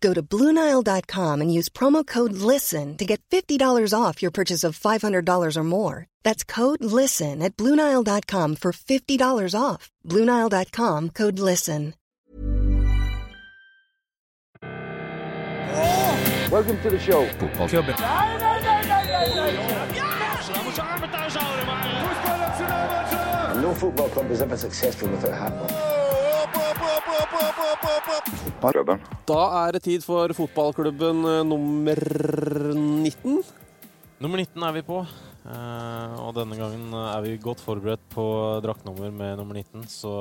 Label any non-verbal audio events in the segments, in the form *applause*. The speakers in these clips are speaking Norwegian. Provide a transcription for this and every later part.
Go to BlueNile.com and use promo code LISTEN to get $50 off your purchase of $500 or more. That's code LISTEN at BlueNile.com for $50 off. BlueNile.com code LISTEN. Welcome to the show. Voetbalclub. No football club is ever successful without on. Da er det tid for fotballklubben eh, nummer 19. Nummer 19 er vi på. Uh, og denne gangen er vi godt forberedt på draktnummer med nummer 19, så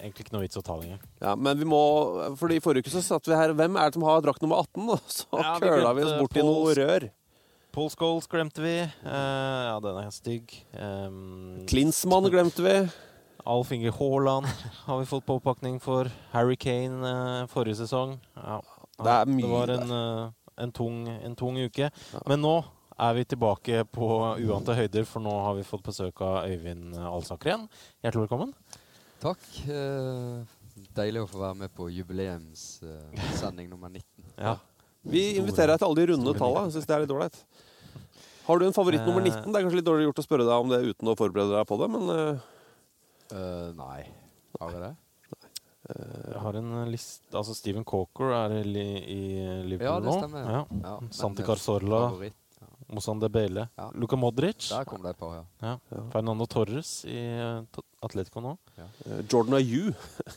egentlig ikke noe vits å ta lenger. Ja, men vi må fordi I forrige uke så satt vi her Hvem er det som har drakt nummer 18? Og *laughs* Så Ja, køla vi oss bort i noe rør. Paul Scholes glemte vi. Uh, ja, den er stygg. Um, Klinsmann glemte vi. Alf Inge Haaland har vi fått påpakning for. Harry Kane eh, forrige sesong. Ja, Det er mye Det var en, eh, en, tung, en tung uke. Men nå er vi tilbake på uante høyder, for nå har vi fått besøk av Øyvind Alsaker igjen. Hjertelig velkommen. Takk. Eh, deilig å få være med på jubileumssending *laughs* nummer 19. Ja. Vi inviterer deg til alle de runde tallene. Jeg synes det er litt ålreit. Har du en favoritt nummer Eh. 19? Det er kanskje litt dårlig gjort å spørre deg om det uten å forberede deg på det, men eh, Eh, nei, har vi det? Jeg har en liste list Altså, Steven Cawker er i, li- i Liverpool Ja, det nå. stemmer. Ja. Ja, men, Santi eh, Cazorla, favoritt. Moussane Ja. Luka Modric. Der kom det et par, ja. Ja. Fernando Torres i eh, Atletico nå. eh, Jordan Ayew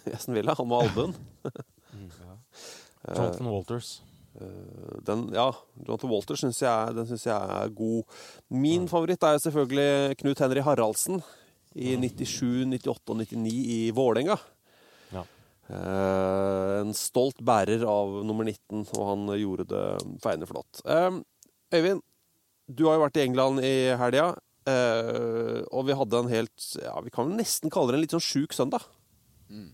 i *laughs* Aston Villa, han var albuen. *laughs* ja. Jonathan Walters. Eh, Den, ja, Jonathan Walters syns jeg, den synes jeg er god. Min favoritt er selvfølgelig Knut Henry Haraldsen i 97, 98 og 99 i Vålerenga. Ja. Eh, en stolt bærer av nummer 19, og han gjorde det feiende flott. Eh, Øyvind, du har jo vært i England i helga, eh, og vi hadde en helt ja, Vi kan vel nesten kalle det en litt sånn sjuk søndag. Mm.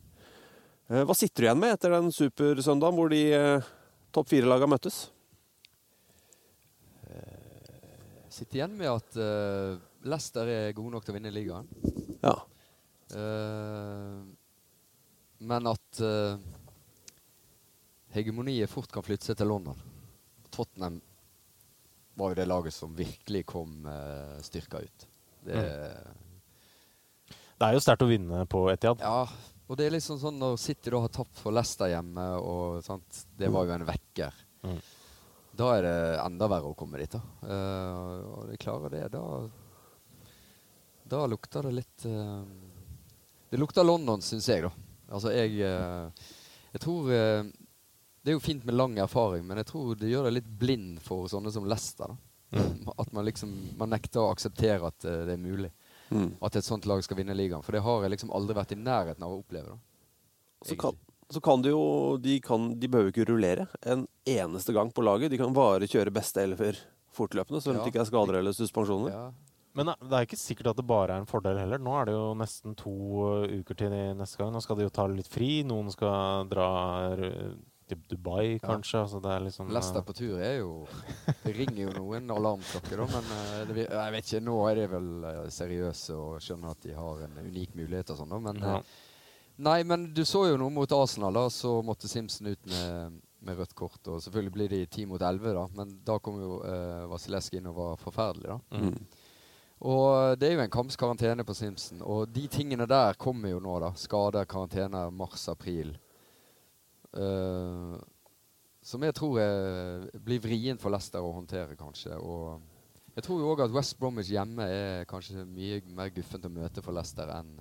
Eh, hva sitter du igjen med etter den supersøndagen hvor de eh, topp fire-laga møttes? Sitter igjen med at eh, Leicester er gode nok til å vinne ligaen. Ja. Uh, men at uh, hegemoniet fort kan flytte seg til London. Tottenham var jo det laget som virkelig kom uh, styrka ut. Det, Det er jo sterkt å vinne på Etiad. Ja, og det er liksom sånn når City da har tapt for Leicester hjemme, og sant, det var jo en vekker. Mm. Da er det enda verre å komme dit, da. Uh, og de klarer det, da Da lukter det litt eh, Det lukter London, syns jeg, da. Altså, jeg eh, Jeg tror eh, Det er jo fint med lang erfaring, men jeg tror det gjør deg litt blind for sånne som Leicester. da. At man liksom Man nekter å akseptere at det er mulig. Mm. At et sånt lag skal vinne ligaen. For det har jeg liksom aldri vært i nærheten av å oppleve. da. Så kan, så kan de jo de, kan, de behøver ikke rullere en eneste gang på laget. De kan bare kjøre beste elver fortløpende, så Ja. det ikke er skader eller suspensjoner. Ja. Men det det er ikke sikkert at det bare er en fordel heller. Nå er det jo nesten to uh, uker til neste gang. Nå skal de jo ta litt fri. Noen skal dra uh, til Dubai, kanskje. Altså det er liksom Lester på tur er jo *laughs* Det ringer jo noen alarmklokker, da, men eh, det, jeg vet ikke, nå er de vel eh, seriøse og skjønner at de har en unik mulighet og sånn, da, men Ja. eh, Nei, men du så jo noe mot Arsenal, da, så måtte Simpson ut med, med rødt kort. Og selvfølgelig blir de 10 mot 11, da, men da kom jo eh, Vasilesk inn og var forferdelig, da. Mm. Og det er jo en kamps karantene på Simpson, og de tingene der kommer jo nå, da. Skader, karantene, mars-april. Uh, som jeg tror er, blir vrient for Leicester å håndtere, kanskje. Og jeg tror jo òg at West Bromwich hjemme er kanskje mye mer guffent å møte for Leicester enn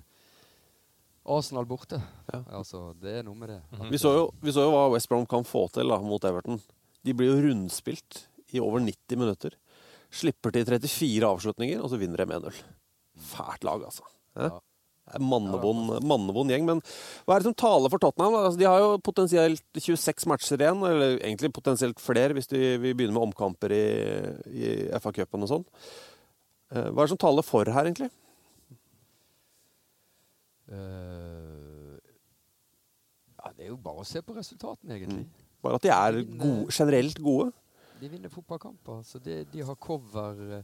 Arsenal borte. Ja. Altså, det er noe med det. Vi så, jo, vi så jo hva West Brom kan få til da, mot Everton. De blir jo rundspilt i over 90 minutter. Slipper til 34 avslutninger, og så vinner de 1-0. Fælt lag, altså. Ja. Mannevond gjeng. Men hva er det som taler for Tottenham? Altså, de har jo potensielt 26 matcher igjen, eller egentlig potensielt flere hvis de, vi begynner med omkamper i, i FA-cupen og sånn. Eh, Hva er det som taler for her, egentlig? Uh, ja, det er jo bare å se på resultatene, egentlig. Bare at de er gode, generelt gode? De vinner fotballkamper. Så de, de har cover eh,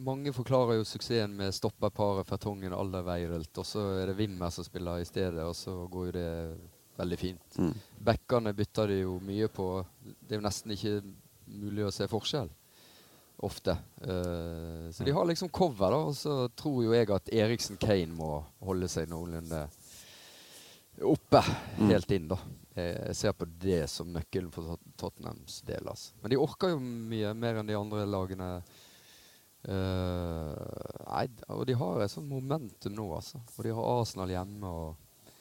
Mange forklarer jo suksessen med stopperparet Fertongen Alderweirelt, og så er det Wimmer som spiller i stedet, og så går jo det veldig fint. Mm. Backene bytter de jo mye på. Det er jo nesten ikke mulig å se forskjell. Ofte. Uh, så de har liksom cover, da. Og så tror jo jeg at Eriksen Kane må holde seg noenlunde oppe. Helt inn, da. Jeg, jeg ser på det som nøkkelen for Tottenhams del. Altså. Men de orker jo mye mer enn de andre lagene. Uh, nei, og de har et sånt momentum nå, altså. Og de har Arsenal hjemme, og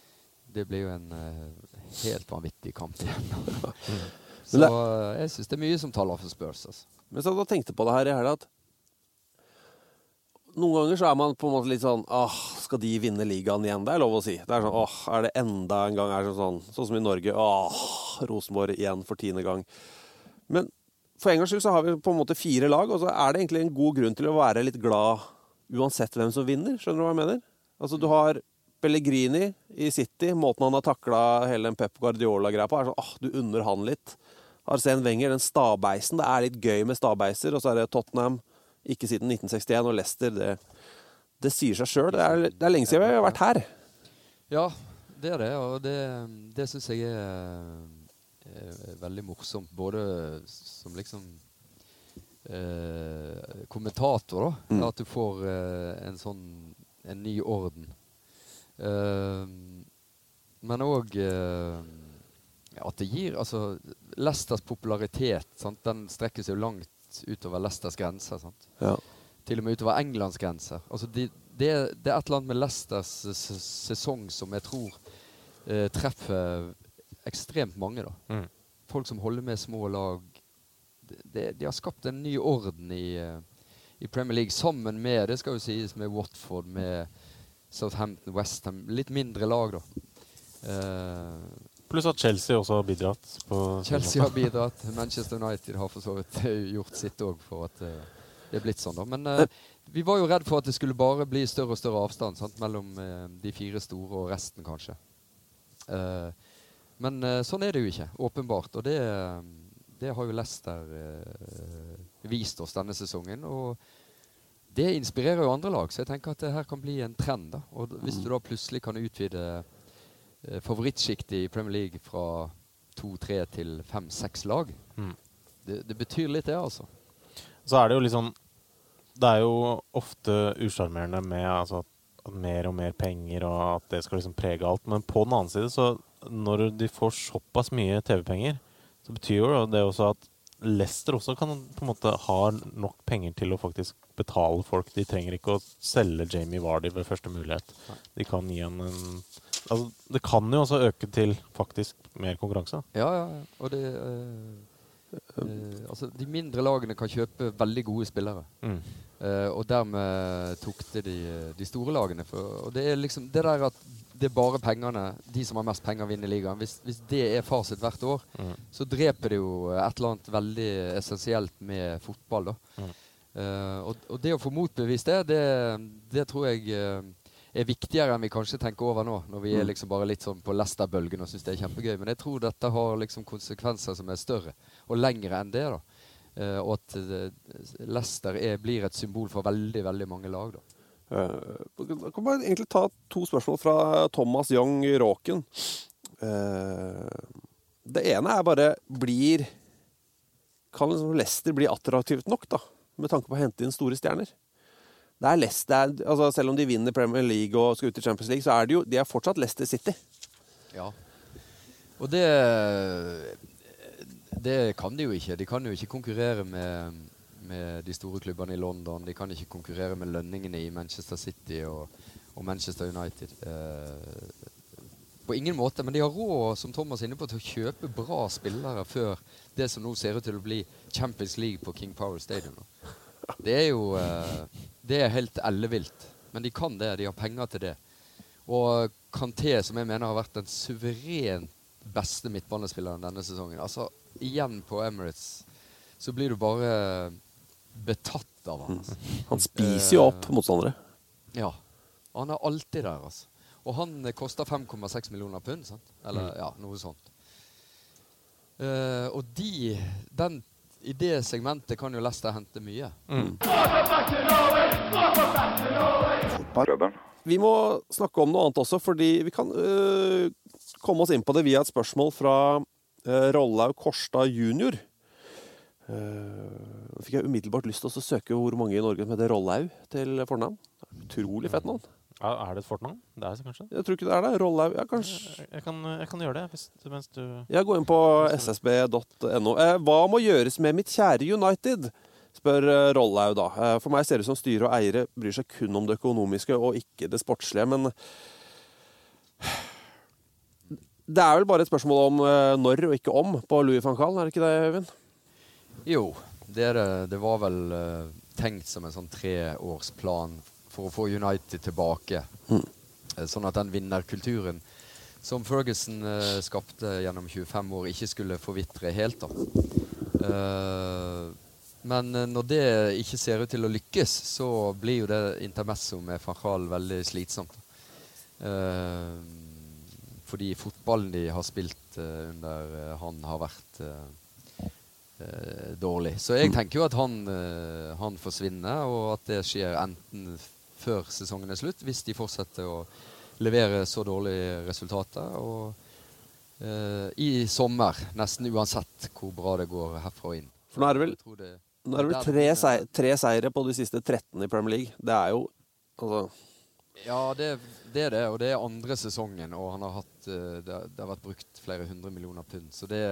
det blir jo en uh, helt vanvittig kamp igjen. *laughs* Så uh, eh, jeg syns det er mye som taler for Spurs. Altså. Men så da tenkte på det her i helga at noen ganger så er man på en måte litt sånn Åh, skal de vinne ligaen igjen? Det er lov å si. Det er sånn, åh, er det enda en gang er det sånn, sånn som i Norge? Åh, Rosenborg igjen for tiende gang. Men for en gangs skyld så har vi på en måte fire lag, og så er det egentlig en god grunn til å være litt glad uansett hvem som vinner. Skjønner du hva jeg mener? Altså, du har Pellegrini i City, måten han har takla hele den Pep Guardiola-greia på, er sånn åh, du unner han litt. Arsen Wenger, den stabeisen. Det er litt gøy med stabeiser. Og så er det Tottenham, ikke siden 1961, og Leicester. Det, det sier seg sjøl. Det, det er lenge siden vi har vært her. Ja, det er det, og det, det syns jeg er, er veldig morsomt. Både som liksom eh, kommentator, da. Mm. At du får eh, en sånn en ny orden. Eh, men òg at det gir Altså, Leicesters popularitet sant? den strekker seg jo langt utover Leicesters grenser. sant? Ja. til og med utover Englands grenser. Altså de, det, det er et eller annet med Leicesters sesong som jeg tror eh, treffer ekstremt mange. da. Mm. Folk som holder med små lag. De, det, de har skapt en ny orden i, eh, i Premier League sammen med det skal jo sies, med Watford, med Southampton, Westham. Litt mindre lag, da. Eh, Pluss at Chelsea også har bidratt. Chelsea har bidratt. Manchester United har for så vidt eh, gjort sitt òg for at eh, det er blitt sånn. da. Men uh, vi var jo redd for at det skulle bare bli større og større avstand sant? mellom uh, de fire store og resten, kanskje. Uh, men sånn er det jo ikke, åpenbart. Og det, det har jo Leicester vist oss denne sesongen. Og det inspirerer jo andre lag, så jeg tenker at det her kan bli en trend. da. Og hvis du da plutselig kan utvide favorittsjiktet i Premier League fra to-tre til fem-seks lag, Mm. det, det betyr litt, det, altså. Så er det jo liksom Det er jo ofte usjarmerende med altså, mer og mer penger, og at det skal liksom prege alt. Men på den annen side, så når de får såpass mye TV-penger, så betyr jo det også at Leicester også kan på en måte ha nok penger til å faktisk betale folk. De trenger ikke å selge Jamie Vardy ved første mulighet. De kan gi han en altså, Det kan jo også øke til faktisk mer konkurranse. Ja, ja. Og det øh, øh, Altså, de mindre lagene kan kjøpe veldig gode spillere. Mm. Uh, og dermed tukte de, de store lagene. For, og det er liksom det der at det er bare pengene, de som har mest penger, vinner ligaen. Hvis, hvis det er fasit hvert år, Mm. så dreper det jo et eller annet veldig essensielt med fotball. da. Mm. Uh, og, og det å få motbevist det, det, det tror jeg uh, er viktigere enn vi kanskje tenker over nå. Når vi er liksom bare litt sånn på Leicester-bølgen og syns det er kjempegøy. Men jeg tror dette har liksom konsekvenser som er større og lengre enn det. da. Uh, og at Lester er, blir et symbol for veldig veldig mange lag. da. Eh, Jeg kan bare egentlig ta to spørsmål fra Thomas Young Råken. Eh, Det ene er bare Blir Kan liksom Leicester bli attraktivt nok, da? Med tanke på å hente inn store stjerner? Det er Leicester, altså Selv om de vinner Premier League og skal ut i Champions League, så er de jo de er fortsatt Leicester City. Ja. Og det Det kan de jo ikke. De kan jo ikke konkurrere med, med de store klubbene i London. De kan ikke konkurrere med lønningene i Manchester City og, og Manchester United. Eh, på ingen måte, men de har råd som Thomas inne på, til å kjøpe bra spillere før det som nå ser ut til å bli Champions League på King Power Stadium. Det er jo eh, Det er helt ellevilt. Men de kan det. De har penger til det. Og Kanté, som jeg mener har vært den suverent beste midtbanespilleren denne sesongen. Altså, igjen på Emirates så blir du bare betatt av han. Altså. Han spiser jo opp motstandere. Ja. Han er alltid der, altså. Og han eh, koster 5,6 millioner pund, sant? Eller ja, noe sånt. Uh, og de den, I det segmentet kan jo Leicester hente mye. Mm. Vi må snakke om noe annet også, fordi vi kan uh, komme oss inn på det via et spørsmål fra uh, Rollaug Korstad jr. Uh, fikk jeg umiddelbart lyst til å søke hvor mange i Norge som heter Rollaug til fornavn. Utrolig fett navn. Er, er det et fortnavn? Det er det kanskje? Jeg tror ikke det er det. Rollaug Ja, kanskje. Jeg, kan, jeg kan gjøre det hvis, mens du Jeg går inn på ssb.no. Eh, hva må gjøres med mitt kjære United? spør eh, Rollaug da. Eh, for meg ser det ut som styre og eiere bryr seg kun om det økonomiske og ikke det sportslige. Men det er vel bare et spørsmål om eh, når og ikke om på Louis van Gaal, er det ikke det, Øyvind? Jo, det, det, det var vel uh, tenkt som en sånn treårsplan for å få United tilbake. Mm. sånn at den vinnerkulturen som Ferguson uh, skapte gjennom 25 år, ikke skulle forvitre helt. Eh, men eh, når det ikke ser ut til å lykkes, så blir jo det intermesso med Fanchal veldig slitsomt. Uh, fordi fotballen de har spilt eh, under eh, han, har vært eh, eh, dårlig. Så jeg tenker jo at han, eh, han forsvinner, og at det skjer enten før sesongen er slutt, hvis de fortsetter å levere så dårlige resultater, og uh, i sommer, nesten uansett hvor bra det går herfra og inn. For nå er det vel, det, nå er det vel tre, sei, tre seire på de siste 13 i Premier League. Det er jo altså Ja, det, det er det, og det er andre sesongen, og han har hatt, eh, det har vært brukt flere hundre millioner pund. Så det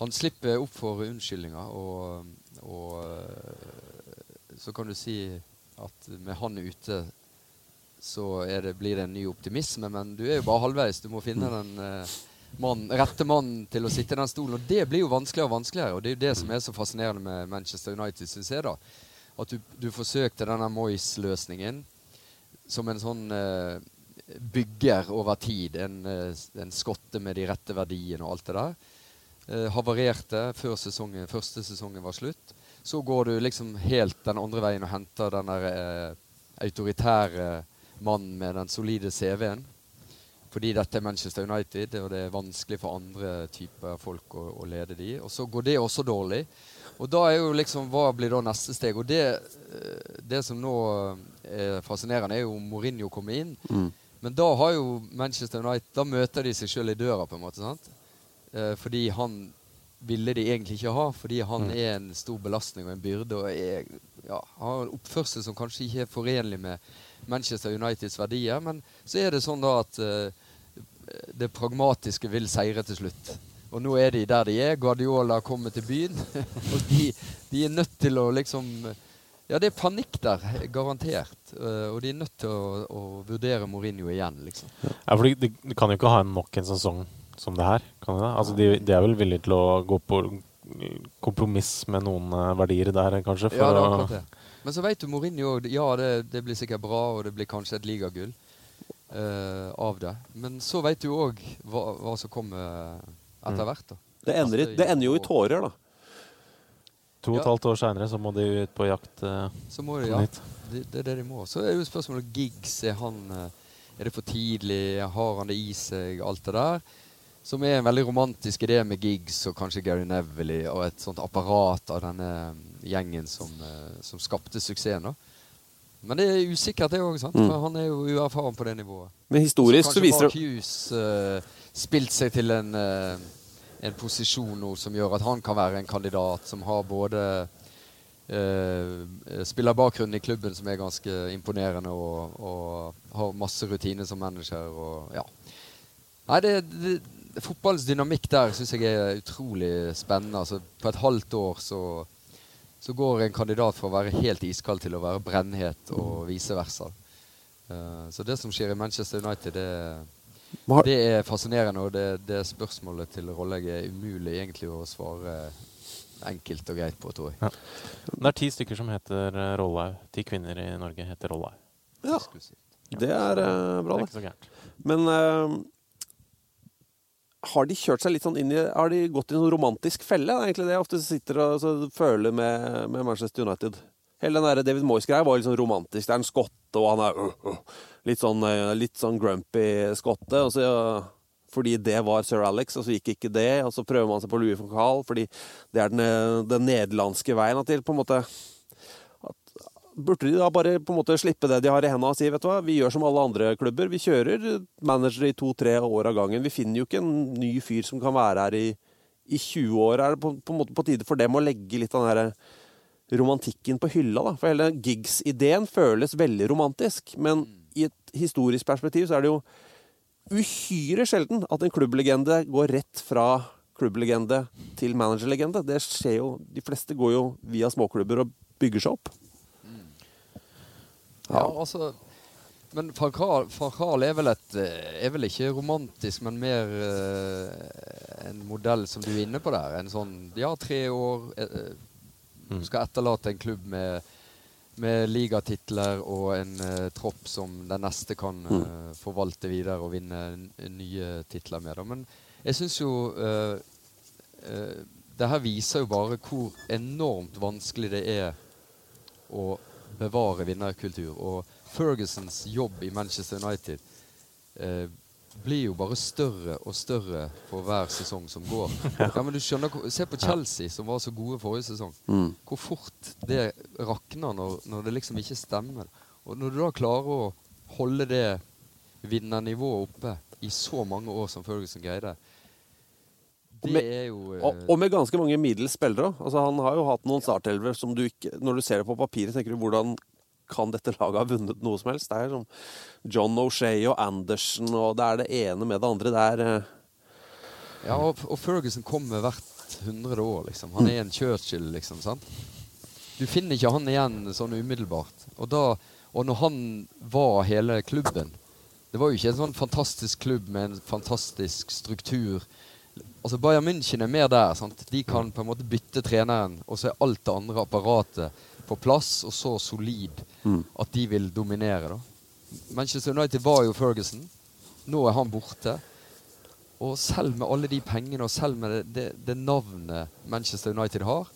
Han slipper opp for unnskyldninger, og, og eh, så kan du si at med han ute så er det, blir det en ny optimisme, men du er jo bare halvveis. Du må finne den eh, mann, rette mannen til å sitte i den stolen, og det blir jo vanskeligere og vanskeligere. Og det er jo det som er så fascinerende med Manchester United, syns jeg, da. At du, du forsøkte denne Moyes-løsningen som en sånn eh, bygger over tid. En, eh, en skotte med de rette verdiene og alt det der. Eh, havarerte før sesongen, første sesongen var slutt. Så går du liksom helt den andre veien og henter den der eh, autoritære mannen med den solide CV-en. Fordi dette er Manchester United, og det er vanskelig for andre typer folk å, å lede de. Og så går det også dårlig. Og da er jo liksom Hva blir da neste steg? Og det, eh, det som nå er fascinerende, er jo om Mourinho kommer inn. Men da har jo Manchester United Da møter de seg sjøl i døra, på en måte. sant? Eh, fordi han ville de egentlig ikke ha, fordi han er en stor belastning og en byrde. og er, ja, har en oppførsel som kanskje ikke er forenlig med Manchester Uniteds verdier. Men så er det sånn da at uh, det pragmatiske vil seire til slutt. Og nå er de der de er. Guardiola kommer til byen. *laughs* og de, de er nødt til å liksom Ja, det er panikk der, garantert. Uh, og de er nødt til å, å vurdere Mourinho igjen, liksom. Ja, for de, de kan jo ikke ha nok en sesong som det her. Kan de det? Altså, de, de er vel villige til å gå på kompromiss med noen eh, verdier der, kanskje? For Ja, det er akkurat det. Men så vet du Mourinho òg. Ja, det, det blir sikkert bra, og det blir kanskje et ligagull uh, av det. Men så vet du òg hva, hva som kommer etter hvert. da. Det ender, i, Altså, det ender jo i tårer, da. to og et Ja. halvt år seinere så må de ut på jakt uh, Så må de, ja. Det, det er det de må. Så er jo spørsmålet gigs. Er han Er det for tidlig? Har han det i seg? Alt det der. Som er en veldig romantisk idé med gigs og kanskje Gary Neville og et sånt apparat av denne gjengen som, eh, som skapte suksessen. da. Men det er usikkert, det òg. Mm. For han er jo uerfaren på det nivået. Men historisk så så viser Mark det Hughes uh, spilt seg til en, uh, en posisjon nå som gjør at han kan være en kandidat som har både uh, spillerbakgrunn i klubben som er ganske imponerende, og, og har masse rutine som manager. Og, ja. Nei, det, det, Fotballens dynamikk der syns jeg er utrolig spennende. Altså, på et halvt år så, så går en kandidat fra å være helt iskald til å være brennhet, og vice versa. Uh, så det som skjer i Manchester United, det, det er fascinerende. Og det, det spørsmålet til Rollegg er umulig egentlig å svare enkelt og greit på, tror jeg. Det er ti stykker som heter Rollaug. Rollau. Ti kvinner i Norge heter Rollau. Ja, det er uh, bra, Det er ikke så gærent. Men eh, har de kjørt seg litt sånn inn i Har de gått i en sånn romantisk felle? Det er egentlig det jeg ofte sitter og så føler med, med Manchester United. Hele den der David Moyes-greia var litt sånn romantisk. Det er en skotte, og han er uh, uh, litt, sånn, uh, litt sånn grumpy skotte. Og så, fordi det var sir Alex, og så gikk ikke det. Og så prøver man seg på Louis von Gaal, fordi det er den, den nederlandske veien til på en måte Burde de da bare på en måte slippe det de har i hendene og si vet du hva, vi gjør som alle andre klubber. Vi kjører managere i to-tre år av gangen. Vi finner jo ikke en ny fyr som kan være her i, i 20 år. Er det på, på en måte på tide for dem å legge litt av den derre romantikken på hylla? da? For hele gigs-ideen føles veldig romantisk. Men i et historisk perspektiv så er det jo uhyre sjelden at en klubblegende går rett fra klubblegende til managerlegende. Det skjer jo De fleste går jo via småklubber og bygger seg opp. Ja, altså Men Gaal er, vel et, eh, er vel ikke romantisk, men mer uh, en modell som du er inne på der. En sånn Ja, tre år. Mm. skal etterlate en klubb med, med ligatitler og en uh, tropp som den neste kan eh, forvalte videre og vinne nye titler med. Da. Men jeg syns jo Det her viser jo bare hvor enormt vanskelig det er å bevare vinnerkultur. Og Fergusons jobb i Manchester United eh, blir jo bare større og større for hver sesong som går. *laughs* Ja, men du skjønner, Se på Chelsea, som var så gode forrige sesong. Mm. Hvor fort det rakner når, når det liksom ikke stemmer. Og når du da klarer å holde det vinnernivået oppe i så mange år som Ferguson greide, det med- er jo eh, Og, og med ganske mange middels spillere. Altså, han har jo hatt noen startelver som du ikke Når du ser det på papiret, tenker du hvordan kan dette laget ha vunnet noe som helst? Det er som John O'Shay og Anderson, og det er det ene med det andre. Det er eh, Ja, og, og Ferguson kommer hvert hundrede år, liksom. Han er en Churchill, liksom. sant? Du finner ikke han igjen sånn umiddelbart. Og, da, og når han var hele klubben Det var jo ikke en sånn fantastisk klubb med en fantastisk struktur. Altså Bayern München er mer der. sant? De kan på en måte bytte treneren, og så er alt det andre apparatet på plass og så solid at de vil dominere. da. Manchester United var jo Ferguson. Nå er han borte. Og selv med alle de pengene og selv med det, det, det navnet Manchester United har,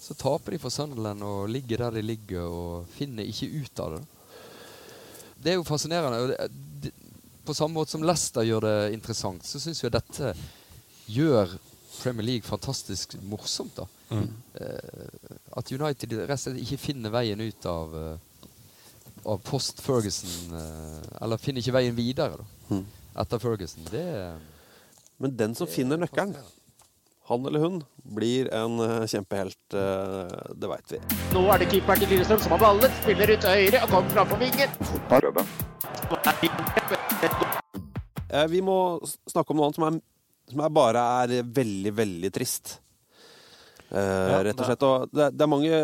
så taper de for Sunderland og ligger der de ligger og finner ikke ut av det. Det er jo fascinerende. og det, på samme måte som Leicester gjør det interessant, så syns jeg dette gjør Premier League fantastisk morsomt. da. Eh, at United resten ikke finner veien ut av, eh, av post-Ferguson eh, Eller finner ikke veien videre da, etter Ferguson. Det Men den som finner nøkkelen, han eller hun, blir en eh, kjempehelt. eh, det veit vi. Nå er det keeperen til Lillestrøm som har ballen. Spiller ut til høyre og kommer framfor vingen. Eh, vi må snakke om noe annet som, er, som er bare er veldig, veldig trist. Eh, rett og slett. Og det, det er mange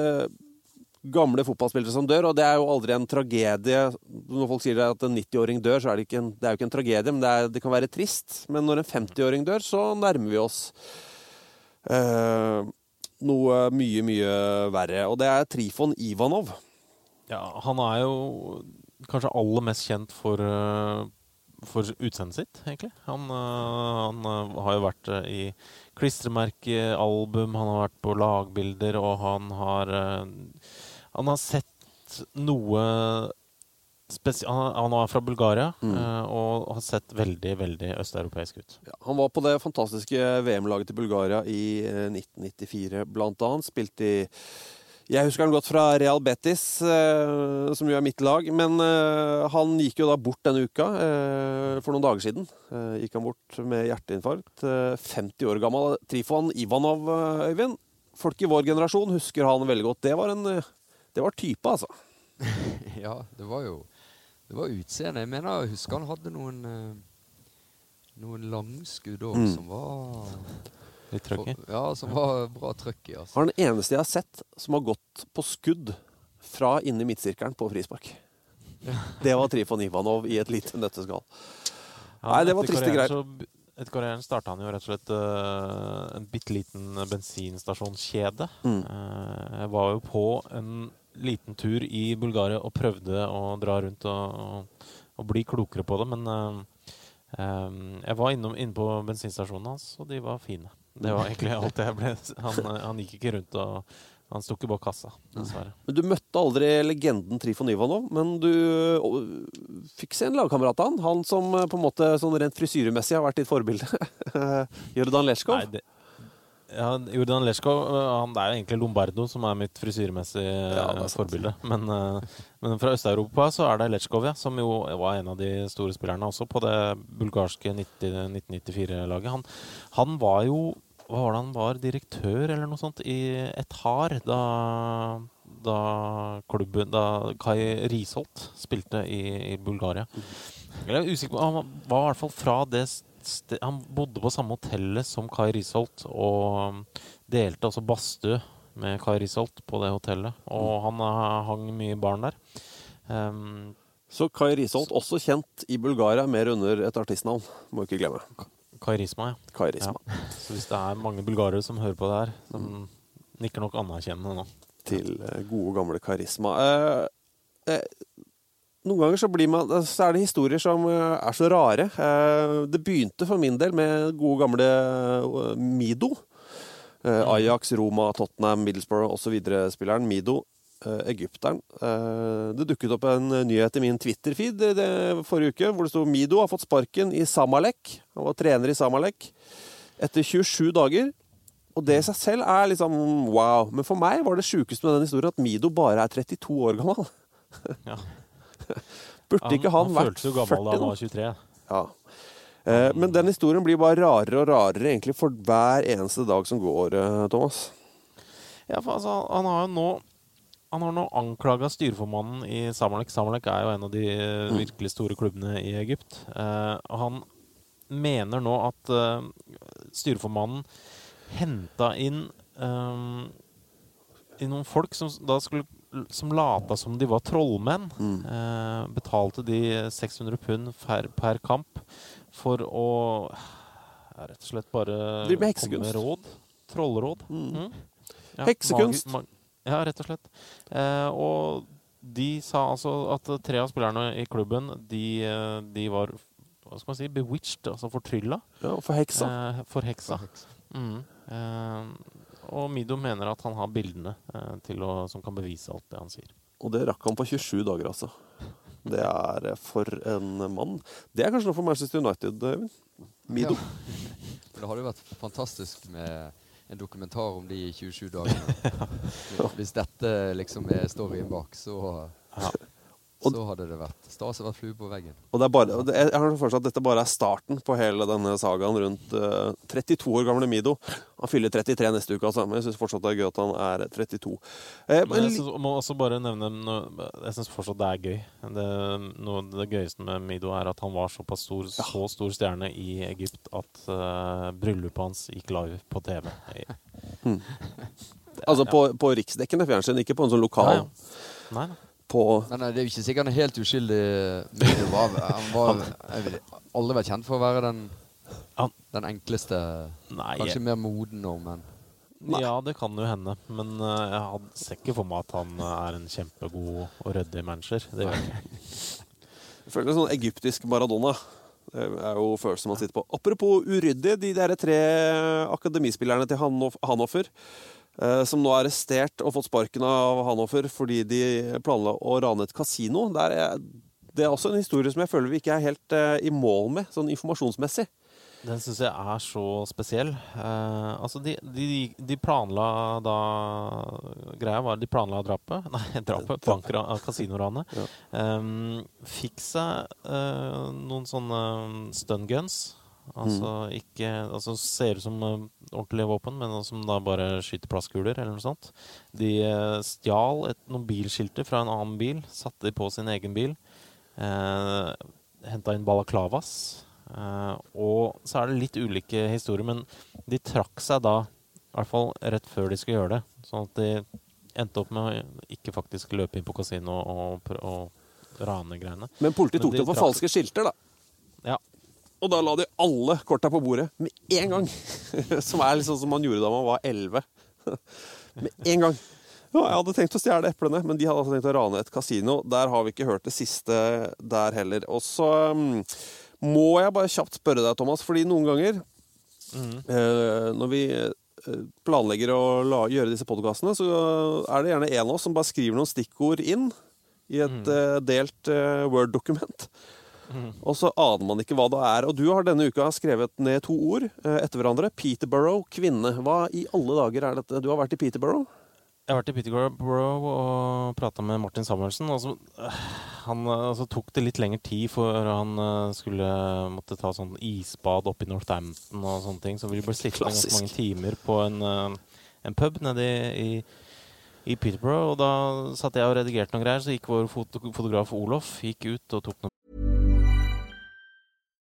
gamle fotballspillere som dør, og det er jo aldri en tragedie. Når folk sier at en 90-åring dør, så er det ikke en, det er jo ikke en tragedie, men det, er, det kan være trist. Men når en 50-åring dør, så nærmer vi oss eh, noe mye, mye verre. Og det er Trifon Ivanov. Ja, han er jo kanskje aller mest kjent for, eh, for utseendet sitt, egentlig. Han, eh, han eh, har jo vært eh, i klistremerkealbum, han har vært på lagbilder, og han har Han har sett noe han, er fra Bulgaria eh, og har sett veldig, veldig østeuropeisk ut. Ja, han var på det fantastiske VM-laget til Bulgaria i eh, 1994, blant annet. Spilte i Jeg husker han godt fra Real Betis, eh, som jo er mitt lag. Men eh, han gikk jo da bort denne uka. eh, for noen dager siden gikk han bort med hjerteinfarkt. Eh, 50 år gammel. Trifon Ivanov, Øyvind. Folk i vår generasjon husker han veldig godt. Det var en Det var type, altså. *laughs* Ja, det var jo Det var utseende. Jeg mener, jeg husker han hadde noen noen langskudd òg Mm. som var Litt trøkk i. Ja, som var bra trøkk i. Altså. Han er den eneste jeg har sett som har gått på skudd fra inni midtsirkelen på frispark. Det var Trifon Ivanov i et lite nøtteskall. Nei, det var triste greier. Etter karrieren starta han jo rett og slett uh, en bitte liten bensinstasjonskjede. Mm. Uh, jeg var jo på en liten tur i Bulgaria og prøvde å dra rundt og, og, og bli klokere på det, men uh, um, jeg var innom, inne på bensinstasjonen hans, og de var fine. Det var egentlig alt jeg ble Han, han gikk ikke rundt og Han sto ikke bak kassa, dessverre. Men Du møtte aldri legenden Trifon Ivanov, men du fikk se en lagkamerat av han. Han som eh, på en måte sånn rent frisyremessig har vært ditt forbilde. *laughs* Jordan Leskov. Nei, det, ja, Jordan Lesko han, Det er jo egentlig Lombardo som er mitt frisyremessige Ja, sant. forbilde. Men, eh, men fra Øst-Europa så er det Leskov, ja, som jo var en av de store spillerne også på det bulgarske 1994-laget. Han, han var jo Hva var det han var? Direktør eller noe sånt i Etar da, da klubben Da Kai Risholt spilte i, i Bulgaria. Jeg er usikker på Han var i hvert fall fra det ste- Han bodde på samme hotellet som Kai Risholt og delte altså badstue med Kai Risholt på det hotellet. Og han eh, hang mye i baren der. Um, Så Kai Risholt, også kjent i Bulgaria, mer under et artistnavn. Må ikke glemme. Kai Risma, ja. Kai Risma. Så hvis det er mange bulgarere som hører på det her, som nikker nok anerkjennende nå. Til eh, gode, gamle Karisma. Eh, eh, noen ganger så, blir man, så er det historier som eh, er så rare. Eh, det begynte for min del med gode, gamle eh, Mido. Eh, Ajax, Roma, Tottenham, Middlesbrough osv. spilleren Mido. Egypteren. Det dukket opp en nyhet i min Twitter-feed forrige uke hvor det sto Mido har fått sparken i Samalek. Han var trener i Samalek etter 27 dager. Og det i seg selv er liksom wow. Men for meg var det sjukeste med den historien at Mido bare er 32 år gammel. Ja. *laughs* *laughs* Burde ikke han, han vært føltes jo gammel da han var 23. Ja. Eh, men den historien blir bare rarere og rarere egentlig for hver eneste dag som går, eh, Thomas. Ja, for altså, han har jo nå han har nå anklaga styreformannen i Samalek. Samalek er jo en av de eh, virkelig store klubbene i Egypt. Eh, han mener nå at eh, styreformannen henta inn eh, i noen folk som da skulle som lata som de var trollmenn. Eh, betalte de 600 pund per, per kamp for å ja, rett og slett bare Drive med komme med råd. Trollråd. Mm. Ja, Heksekunst. magi- ma- ja, rett og slett. Eh, og de sa altså at tre av spillerne i klubben, de, de var hva skal man si, bewitched, altså fortrylla. Ja, for heksa. Eh, for heksa. Mm. Eh, og Mido mener at han har bildene eh, til å, som kan bevise alt det han sier. Og det rakk han på 27 dager, altså. Det er eh, for en mann. Det er kanskje noe for Manchester United, Øyvind. Mido. Men Det hadde jo vært fantastisk med en dokumentar om de i 27 dagene. *laughs* Hvis dette liksom er storyen bak, så, Ja. Så hadde det vært stas å være flue på veggen. Og det er bare, og det, jeg har følelsen at dette bare er starten på hele denne sagaen rundt uh, 32 år gamle Mido. Han fyller 33 neste uke, altså, men jeg syns fortsatt det er gøy at han er 32. Eh, Men jeg synes, må også bare nevne noe, Jeg syns fortsatt det er gøy. Det, noe av det gøyeste med Mido er at han var såpass stor, så stor stjerne i Egypt at uh, bryllupet hans gikk live på TV. altså på, på riksdekkende fjernsyn, ikke på en sånn lokal. Nei, ja. Nei. På Men nei, det er jo ikke sikkert han er helt uskyldig. Mido *laughs* var, han var jeg vil aldri vært kjent for å være den, Han- den enkleste Nei, Kanskje mer moden nå, men Ja, det kan jo hende. Men eh, jeg had- ser ikke for meg at han eh, er en kjempegod og ryddig manager. Det gjør jeg ikke. Jeg føler en sånn egyptisk Maradona. Det er jo følelsen man sitter på. Apropos uryddig, de der tre akademispillerne til Hannof- Hanoffer, som nå er arrestert og fått sparken av Hanoffer fordi de planla å rane et kasino. Er, det er også en historie som jeg føler vi ikke er helt eh, i mål med, sånn informasjonsmessig. Den syns jeg er så spesiell. Eh, altså, de, de, de planla da Greia var de planla drapet. *laughs* Nei, drapet. Bankra, kasinoranet. Ja. Eh, fikk seg eh, noen sånne stun guns. Altså ikke Altså ser ut som eh, ordentlige våpen, men som da bare skyter plastkuler eller noe sånt. De eh, stjal et, noen bilskilter fra en annen bil, satte de på sin egen bil. Uh, Henta inn balaklavas. Eh, og så er det litt ulike historier, men de trakk seg da, i hvert fall rett før de skulle gjøre det. Sånn at de endte opp med å ikke faktisk løpe inn på kasino og, og, og ranegreiene. Men politiet tok de på traff- falske skilter, da. Ja. Og da la de alle korta på bordet med en gang. *laughs* Som er sånn som man gjorde da man var elleve. *laughs* Med en gang. Ja, jeg hadde tenkt å stjele eplene, men de hadde altså tenkt å rane et kasino. Der har vi ikke hørt det siste der heller. Og så um, må jeg bare kjapt spørre deg, Thomas, fordi noen ganger eh, når vi eh, planlegger å la, gjøre disse podkastene, så er det gjerne en av oss som bare skriver noen stikkord inn i et eh, delt uh, Word-dokument. Og så aner man ikke hva det er. Og du har denne uka skrevet ned to ord eh, etter hverandre. Peterborough, kvinne. Hva i alle dager er dette? Du har vært i Peterborough? Jeg har vært i Peterborough og prata med Martin Samuelsen. Og så, han altså, tok det litt lengre tid for han øh, skulle måtte ta sånn isbad oppe i Northampton og sånne ting. Så vi ble sittende ganske mange timer på en, en pub nede i, i, i Peterborough. Og da satt jeg og redigerte noen greier, så gikk vår foto fotograf Olof gikk ut og tok noen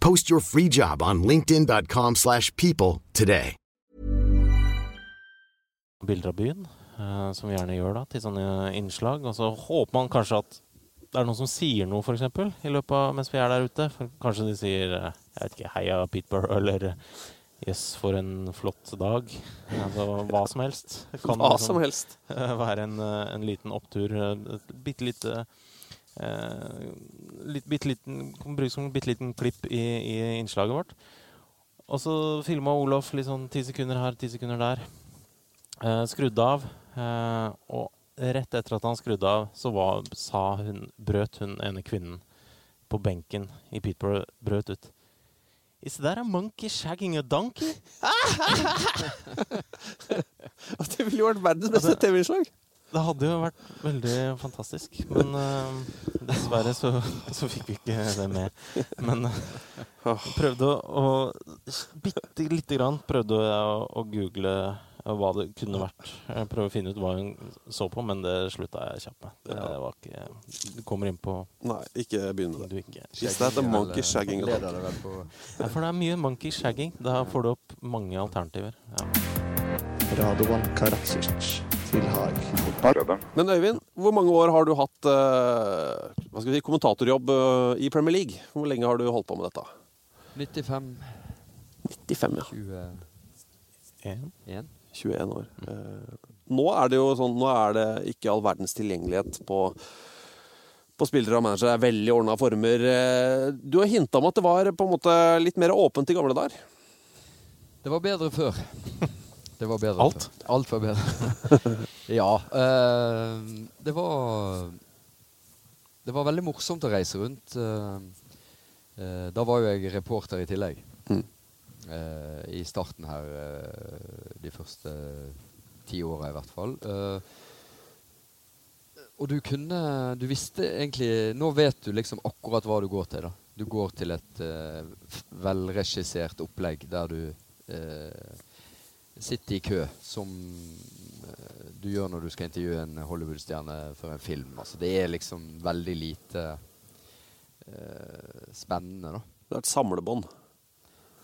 Post your free job on linkedin.com/people slash people today. bilder av byen, eh, som vi gjerne gjør da, til sånne innslag. Og så håper man kanskje at det er noen som sier noe, f.eks., i løpet av mens vi er der ute. For kanskje de sier eh, jeg vet ikke, 'heia Peterborough' eller 'jøss, for en flott dag'. Altså hva som helst. Det kan Hva liksom, som helst. eh, *laughs* være en, eh, en liten opptur. eh, Et bitte lite eh, litt, bitte liten, brukes som en bitte liten klipp i, i innslaget vårt. Og så filma Olof litt sånn ti sekunder her, ti sekunder der. Eh, skrudde av. Eh, og rett etter at han skrudde av, så var, sa hun, brøt hun ene kvinnen på benken i Peterborough brøt ut. Is that a monkey shagging a donkey? *laughs* Det ville jo vært verdens beste TV-innslag. Det hadde jo vært veldig fantastisk. Men uh, dessverre så, så fikk vi ikke det med. Men uh, prøvde å, å Bitte lite grann prøvde jeg å, å google eh, hva det kunne vært. Jeg å finne ut hva hun så på, men det slutta jeg kjapt med. Det, var ikke Du kommer inn på Nei, ikke begynn med det. det. Is that a monkey shagging det Ja, for det er mye monkey shagging. Da får du opp mange alternativer. Ja. Til Haag. Men Øyvind, hvor mange år har du hatt uh, hva skal vi si, kommentatorjobb uh, i Premier League? Hvor lenge har du holdt på med dette? 95 95, ja. 21. 21 år. Uh, nå er det jo sånn, nå er det ikke all verdens tilgjengelighet på, på spillere og managere. Det er veldig ordna former. Du har hinta om at det var på en måte litt mer åpent i gamle dager. Det var bedre før. Det var bedre Alt? Før. Alt var bedre. *laughs* ja. eh, det var Det var veldig morsomt å reise rundt. eh, eh, da var jo jeg reporter i tillegg. Mm. Eh, I starten her, eh, de første ti åra i hvert fall. Eh, og du kunne Du visste egentlig Nå vet du liksom akkurat hva du går til. da. Du går til et eh, velregissert opplegg der du sitter i kø, som eh, du gjør når du skal intervjue en Hollywood-stjerne for en film. Altså, det er liksom veldig lite uh, spennende, da. Det er et samlebånd.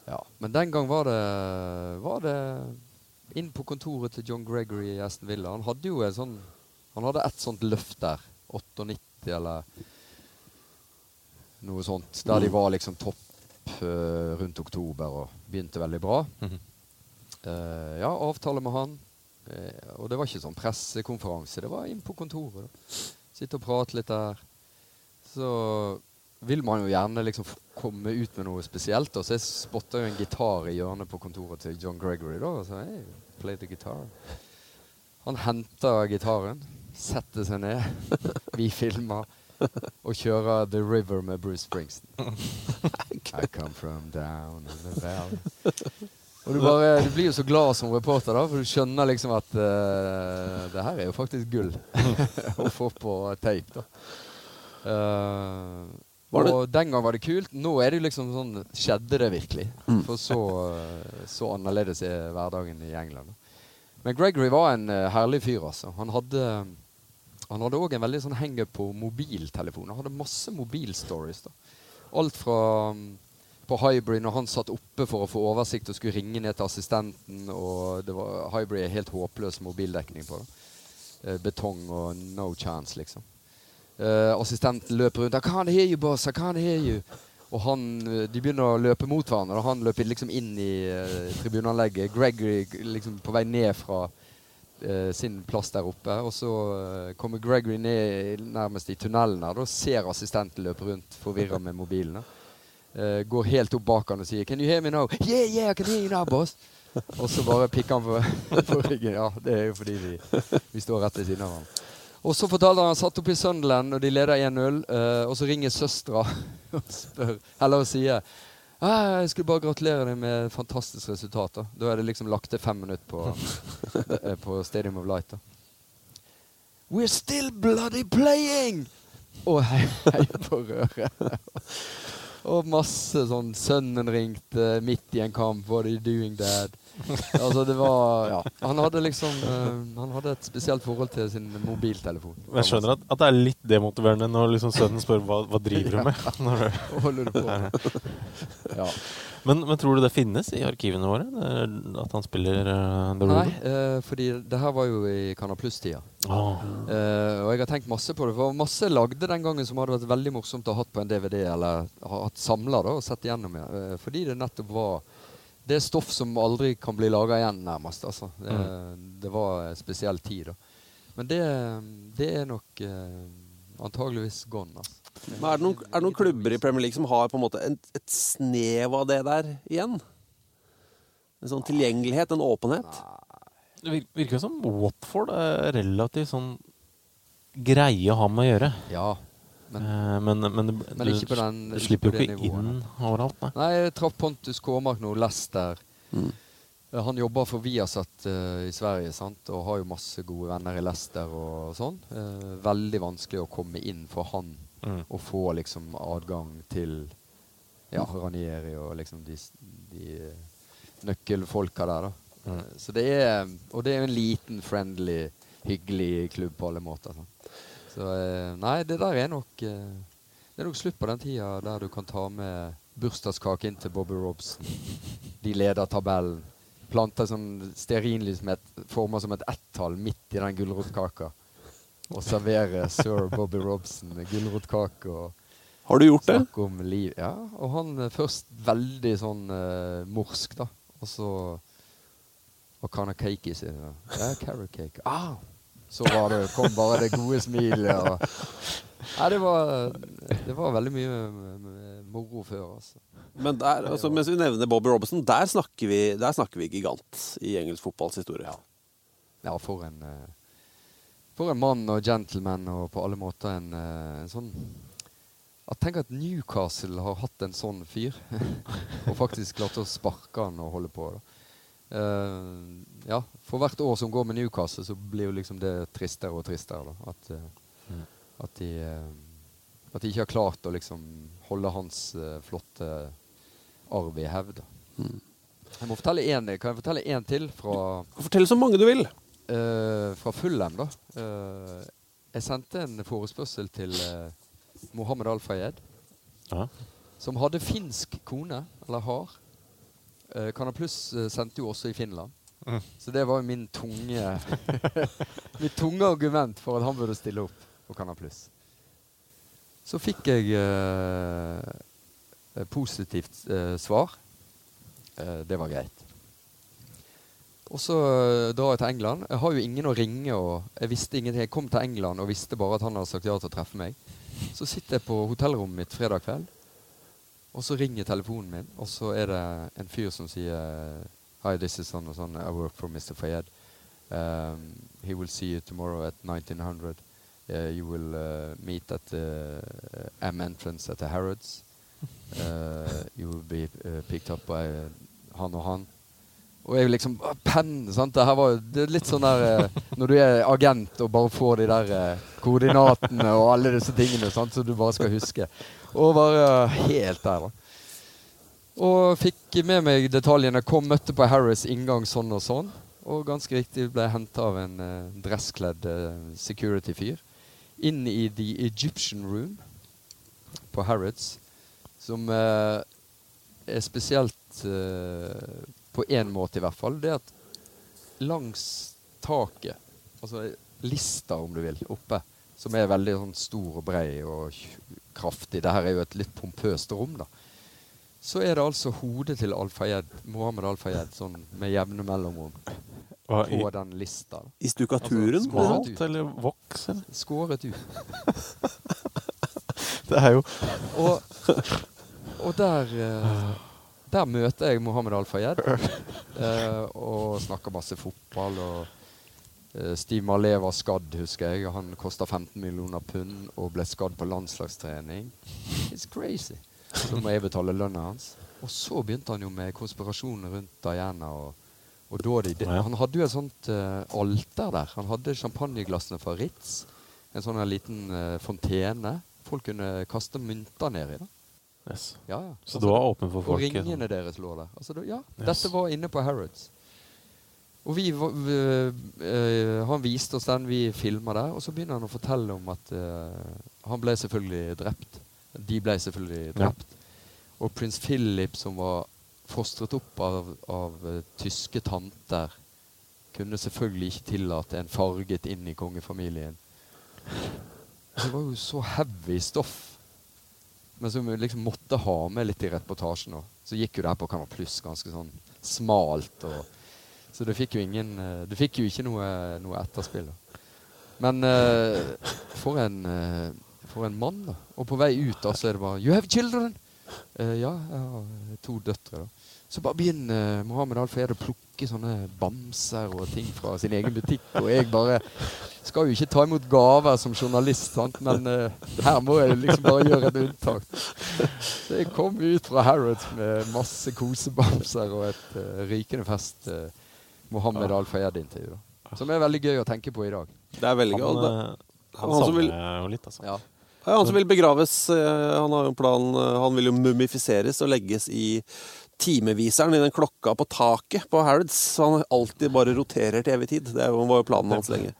Ja, Men den gang var det, var det inn på kontoret til John Gregory i Aston Villa. Han hadde jo en sånn Han hadde et sånt løft der. 98 eller noe sånt. Der de var liksom topp uh, rundt oktober og begynte veldig bra. Mhm. Eh, ja, avtale med han. Uh, og det var ikke sånn pressekonferanse. Det var inn på kontoret. Da. Sitte og prate litt der. Så vil man jo gjerne liksom komme ut med noe spesielt. Da. Så jeg spotta jo en gitar i hjørnet på kontoret til John Gregory. da, Og så hey, play the guitar. Han henter gitaren, setter seg ned. *laughs* Vi filmer. Og kjører The River med Bruce Springsteen. *laughs* I come from down in the valley. Og du, bare, du blir jo så glad som reporter, da, for du skjønner liksom at uh, det her er jo faktisk gull *laughs* å få på tape. da. Uh, og den gang var det kult. Nå er det jo liksom sånn Skjedde det virkelig? Mm. For så, eh, så annerledes er hverdagen i England. Da. Men Gregory var en herlig fyr, altså. Han hadde han hadde òg en veldig sånn henger på mobiltelefoner. Han hadde masse mobilstories. da. Alt fra um, på Hybrid når han satt oppe for å få oversikt og skulle ringe ned til assistenten. og det var, Hybrid er helt håpløs mobildekning på. det. Eh, betong og no chance, liksom. Eh, assistenten løper rundt. I can't hear you, boss. I can't hear you. Og han, eh, de begynner å løpe mot hverandre. Han løper liksom inn i uh, tribuneanlegget. Gregory liksom på vei ned fra eh, sin plass der oppe. Og så eh, kommer Gregory ned nærmest i tunnelen her. og ser assistenten løpe rundt forvirra med mobilen. Eh, går helt opp bak han og sier 'Can you hear me now?' 'Yeah, yeah, I can hear you now, boss'. *laughs* og så bare pikker han på, *laughs* på ryggen. Ja, det er jo fordi vi, vi står rett ved siden av ham. Og så fortalte han han satt oppe i Sunderland, og de leder 1-0. Uh, og så ringer søstera *laughs* og spør, eller og sier «Ah, jeg skulle bare gratulere deg med et fantastisk resultat. Da Da er det liksom lagt til fem minutter på, eh, på Stadium of Light. da. We're still bloody playing! Og hei, hei på røret. Og masse sånn Sønnen ringte midt i en kamp. What are you doing, dad? *laughs* Altså, det var Ja. Han hadde liksom uh, Han hadde et spesielt forhold til sin mobiltelefon. Men jeg skjønner at, at det er litt demotiverende når liksom sønnen spør hva, hva driver du med. *laughs* Når du, Hva holder du på med? *laughs* Ja. Men, men tror du det finnes i arkivene våre? At han spiller uh, The Nei, River? eh, fordi det her var jo i Canal Pluss-tida. Oh. Uh, og jeg har tenkt masse på det. For masse lagde den gangen som hadde vært veldig morsomt å ha hatt på en DVD, eller ha hatt samla og sett igjennom. Ja. Eh, fordi det nettopp var Det er stoff som aldri kan bli laga igjen, nærmest. Altså. Det, det var en spesiell tid, da. Men det, det er nok uh, antageligvis gone. Altså. Men er det, noen, er det noen klubber i Premier League som har på en måte en, et snev av det der igjen? En sånn tilgjengelighet, en åpenhet? Det virker som Watford er relativt sånn greie å ha med å gjøre. Ja, men, Eh, men, men, det- Men ikke på den- du slipper jo ikke inn overalt. Nei. Nei, jeg traff Pontus Kåmark nå, Lester. Mm. Han jobber for Viasat uh, i Sverige sant? og har jo masse gode venner i Leicester og sånn. Uh, veldig vanskelig å komme inn for han Mm. og få liksom adgang til ja, Ranieri og liksom de, de eh, nøkkelfolka der, da. Mm. Eh, Så det er Og det er jo en liten, friendly, hyggelig klubb på alle måter. Så, Så eh, nei, det der er nok Det er nok slutt på den tida der du kan ta med bursdagskake inn til Bobby Robson. De leder tabellen. Planter sånn stearinlys med et, forma som et ett-tall midt i den gulrotkaka. Og servere sir Bobby Robson gulrotkake og Har du gjort det? om liv. Ja, og han eh, først veldig sånn eh, morsk, da. Og så Hva kind of cake is it? Ja, carrot cake. Ah! Så var det, kom bare det gode smilet. Og, Nei, det var, det var veldig mye eh, moro før, altså. Men der, altså, mens vi nevner Bobby Robinson, der snakker vi, der snakker vi gigant i engelsk fotballs historie. Ja, for en eh, For en mann og gentleman og på alle måter en, eh, en sånn jeg tenker at Newcastle har hatt en sånn fyr. *laughs* og faktisk klart å sparke han og holde på. Eh, ja, For hvert år som går med Newcastle, så blir jo liksom det tristere og tristere. Da. At, eh, at, de, uh, at de ikke har klart å liksom holde hans flotte arv i hevd. Mm. Jeg må fortelle én til fra Fortell så mange du vil. Eh, fra Fullem, da. Eh, jeg sendte en forespørsel til eh, Mohammed Al-Fayed, Ja. som hadde finsk kone, eller har. Uh, Canal Pluss eh, sendte jo også i Finland. Mm. Så det var jo min tunge *laughs* Mitt tunge argument for at han burde stille opp på Canal Pluss. Så fikk jeg uh, positivt svar. Det var greit. Og så eh, drar jeg til England. Jeg har jo ingen å ringe. og Jeg visste ingenting. Jeg kom til England og visste bare at han hadde sagt ja til å treffe meg. Så sitter jeg på hotellrommet mitt fredag kveld, og så ringer telefonen min, og så er det en fyr som sier Hi, this is sånn og sånn. I work for Mr. Fayed. Um, he will see you tomorrow at 1900. Uh, you will uh, meet at the uh, M entrance at the Harrods. Uh, you will be uh, picked up by uh, han og han. Og jeg liksom Penn! sant? Det, her var, det er litt sånn der eh, Når du er agent og bare får de der eh, koordinatene og alle disse tingene sant? som du bare skal huske. Og eh, helt der, da. Og fikk med meg detaljene. Kom, møtte på Harris inngang sånn og sånn. Og ganske riktig ble henta av en uh, dresskledd uh, security-fyr inn i The Egyptian Room på Harrods, som uh, er spesielt eh, på én måte i hvert fall, det at langs taket, altså lista om du vil, oppe, som er veldig sånn stor og brei og kraftig, det her er jo et litt pompøst rom, da, så er det altså hodet til Al-Fayed, Mohammed Al-Fayed, sånn med jevne mellomrom, Hva, på i, den lista. da. I stukaturen? Altså, skåret ut. eller voks, eller? Skåret ut. *laughs* Det er jo Og, og der eh, *laughs* Der møter jeg Mohammed Al-Fayed eh, og snakker masse fotball. og eh, Steve Malé var skadd, husker jeg. Han kosta 15 millioner pund og ble skadd på landslagstrening. It's crazy. Så må jeg betale lønna hans. Og så begynte han jo med konspirasjoner rundt Diana. og og de, Han hadde jo et sånt uh, alter der. Han hadde champagneglassene fra Ritz. En sånn liten uh, fontene. Folk kunne kaste mynter ned i. da. Yes. Ja, ja. Så du var åpen for folk? Og ringene deres lå der. Altså, ja, Yes. Dette var inne på Harrods. Og vi, vi, øh, Han viste oss den, vi filma der, og så begynner han å fortelle om at øh, han ble selvfølgelig drept. De ble selvfølgelig Ja. drept. Og prins Philip, som var fostret opp av, av eh, tyske tanter, kunne selvfølgelig ikke tillate en farget inn i kongefamilien. Det var jo så heavy stoff. Men som vi liksom måtte ha med litt i reportasjen. også. Så gikk jo det her på Kanal Pluss ganske sånn smalt. Og, så det fikk jo ingen du Det fikk jo ikke noe, noe etterspill. da. Men uh, for en uh, For en mann, da. Og på vei ut da, så er det bare You have children! Uh, ja, jeg har to døtre. da. Så bare begynner Mohammed Al-Fayed å plukke sånne bamser og ting fra sin egen butikk. Og jeg bare skal jo ikke ta imot gaver som journalist, sant? men uh, her må jeg liksom bare gjøre et unntak. Så jeg kom ut fra Harrods med masse kosebamser og et uh, rykende fest uh, Mohammed Al-Fayed-intervju. Som er veldig gøy å tenke på i dag. Det er veldig gøy. Han, han han savner vil- jo litt, altså. Ja. Ja, han som vil begraves, han har jo en plan Han vil jo mumifiseres og legges i timeviseren i den klokka på taket på Harrods. Så han alltid bare roterer til evig tid. Det var jo planen hans lenge.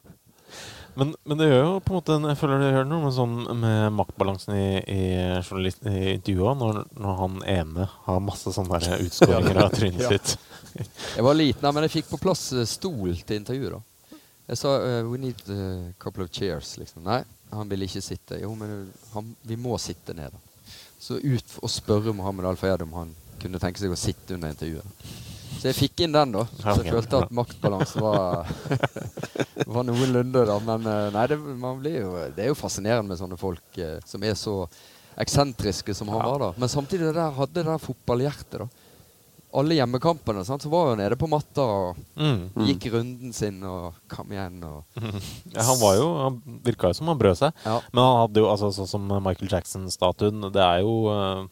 Men, men det gjør jo på en måte Jeg føler det gjør noe med, sånn, med maktbalansen i, i, i intervjuet når, når han ene har masse sånne der *laughs* utskåringer av trynet sitt. Jeg var liten, men jeg fikk på plass eh, stol til intervjuet. da. Jeg sa uh, we need a couple of chairs. liksom. Nei, han ville ikke sitte. Jo, men han, vi må sitte ned. da. Så ut og spørre Mohammed Al-Fayed om han kunne tenke seg å sitte under intervjuet. Så jeg fikk inn den, da. Så jeg følte at maktbalansen var, *laughs* var noenlunde, da. Men uh, nei, det, jo, det, er jo fascinerende med sånne folk eh, som er så eksentriske som han ja. var, da. Men samtidig det der, hadde det der fotballhjertet, da alle hjemmekampene sant, så var han nede på matta og mm. gikk runden sin og kom igjen. Og ja, han var jo, han virka jo som han brød seg. Ja. Men han hadde jo, altså sånn som Michael Jackson-statuen, det er jo eh,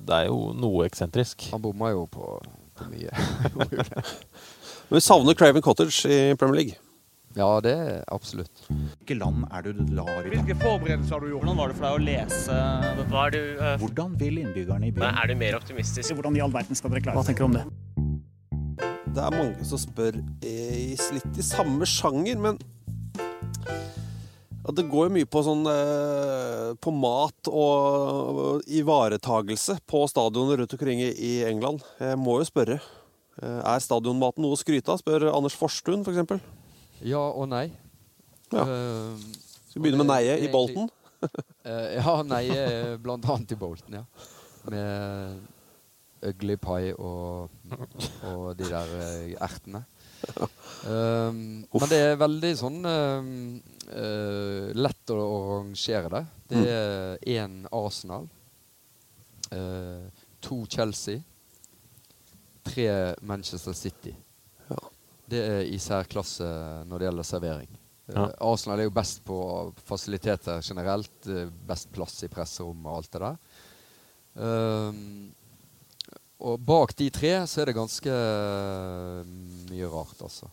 Det er jo noe eksentrisk. Han bomma jo på, på mye. *laughs* Men vi savner Craven Cottage i Premier League. Ja, det er absolutt. Hvilke land er du lar i? Hvilke forberedelser har du gjort? Hvordan var det for deg å lese Hva er du, uh... Hvordan vil innbyggerne i byen Er du mer optimistisk? Hvordan i all verden skal dere klare Hva tenker du om det? Det er mange som spør i litt i samme sjanger, men det går jo mye på sånn eh, På mat og ivaretagelse på stadionene rundt omkring i England. Jeg må jo spørre. Eh, er stadionmaten noe å skryte av? Spør Anders Forstuen, f.eks. Ja og nei. Ja. Uh, Skal vi begynne med neiet i Bolten? *laughs* ja, neiet blant annet i Bolten, ja. Med ugly pie og, og de der ertene. Um, men det er veldig sånn uh, lett å, å rangere det. Det mm. er én Arsenal, uh, to Chelsea, tre Manchester City det er i særklasse når det gjelder servering. Ja. Uh, Arsenal er jo best på fasiliteter generelt. Best plass i presserommet og alt det der. Um, og bak de tre så er det ganske uh, mye rart, altså.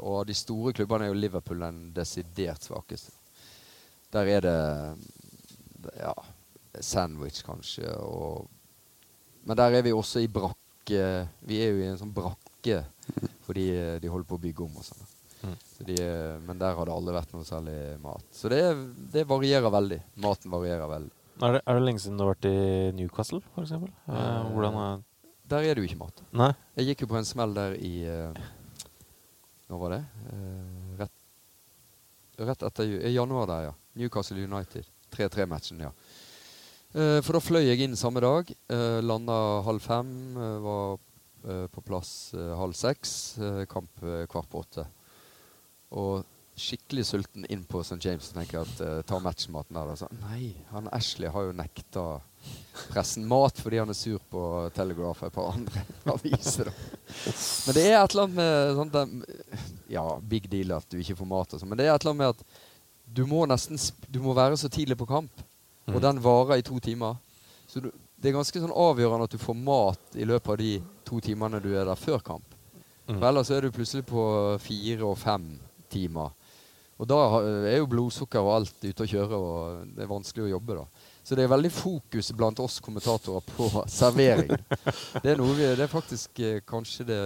og av de store klubbene er jo Liverpool den desidert svakeste. Der er det ja, sandwich, kanskje. Og, men der er vi også i brakke. Vi er jo i en sånn brakke fordi eh, de holder på å bygge om og sånn. Mm. Så de, eh, men der har det aldri vært noe særlig mat. Så det, det varierer veldig. Maten varierer veldig. Er det, er det, lenge siden du har vært i Newcastle, f.eks.? Eh, hvordan er Der er det jo ikke mat. Nei? Jeg gikk jo på en smell der i uh, Når var det? Uh, rett, rett etter i januar der, ja. Newcastle United. 3-3-matchen, ja. Uh, for da fløy jeg inn samme dag. Uh, landa halv fem. Var Eh, på plass eh, halv seks. Eh, kamp kvart på åtte. Og skikkelig sulten inn på St. James tenker jeg at ta matchmaten der. Så, nei, han Ashley har jo nekta pressen mat fordi han er sur på Telegraph og et par andre *laughs* aviser. Men det er et eller annet med sånt der, Ja, big deal at du ikke får mat og sånn, men det er et eller annet med at du må nesten du må være så tidlig på kamp, og mm. den varer i to timer. Så du, det er ganske sånn avgjørende at du får mat i løpet av de to timene du er der før kamp. Mm. For ellers er du plutselig på fire og fem timer. Og da er jo blodsukker og alt ute å kjøre, og det er vanskelig å jobbe da. Så det er veldig fokus blant oss kommentatorer på servering. Det er, vi, det er faktisk eh, kanskje det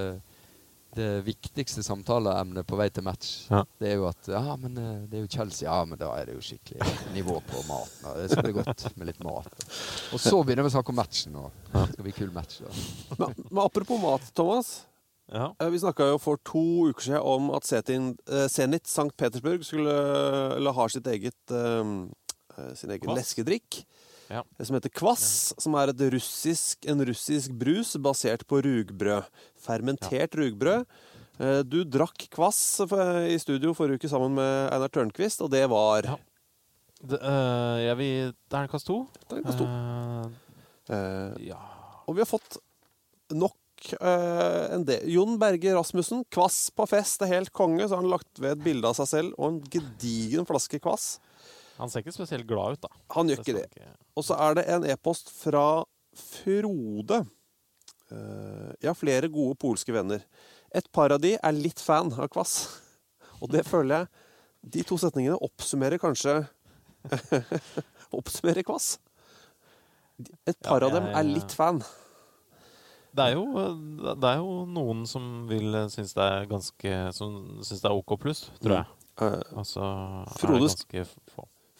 det viktigste samtaleemnet på vei til match. Ja. Det er jo at Ja, men eh, det er jo Chelsea. Ja, men da er det jo skikkelig nivå på maten. Det skal bli godt med litt mat. Og så begynner vi å snakke om matchen. Og det skal bli kul match. Men, men, apropos mat, Thomas. Ja. Eh, vi snakka jo for to uker siden om at Zenit St. Petersburg skulle la ha sitt eget, uh, sin egen Kvass. leskedrikk. Ja. Som heter kvass, som er russisk, en russisk brus basert på rugbrød. Fermentert rugbrød. Eh, du drakk kvass i studio forrige uke sammen med Einar Tørnquist, og det var ja. Det, øh, jeg vil Terningkast to. Terningkast to. Uh, uh, ja. Og vi har fått nok en del. Jon Berge Rasmussen, kvass på fest er helt konge. Så har han lagt ved et bilde av seg selv og en gedigen flaske kvass. Han ser ikke spesielt glad ut, da. Han gjør ikke det. Og så er det en e-post fra Frode. Uh, jeg har flere gode polske venner. Et par av de er litt fan av Kvass. Og det føler jeg De to setningene oppsummerer kanskje *laughs* Oppsummerer Kvass. Et par ja, av dem er litt fan. Det er, jo, det er jo noen som vil synes det er ganske Som syns det er OK pluss, tror jeg. Mm. Altså Frode,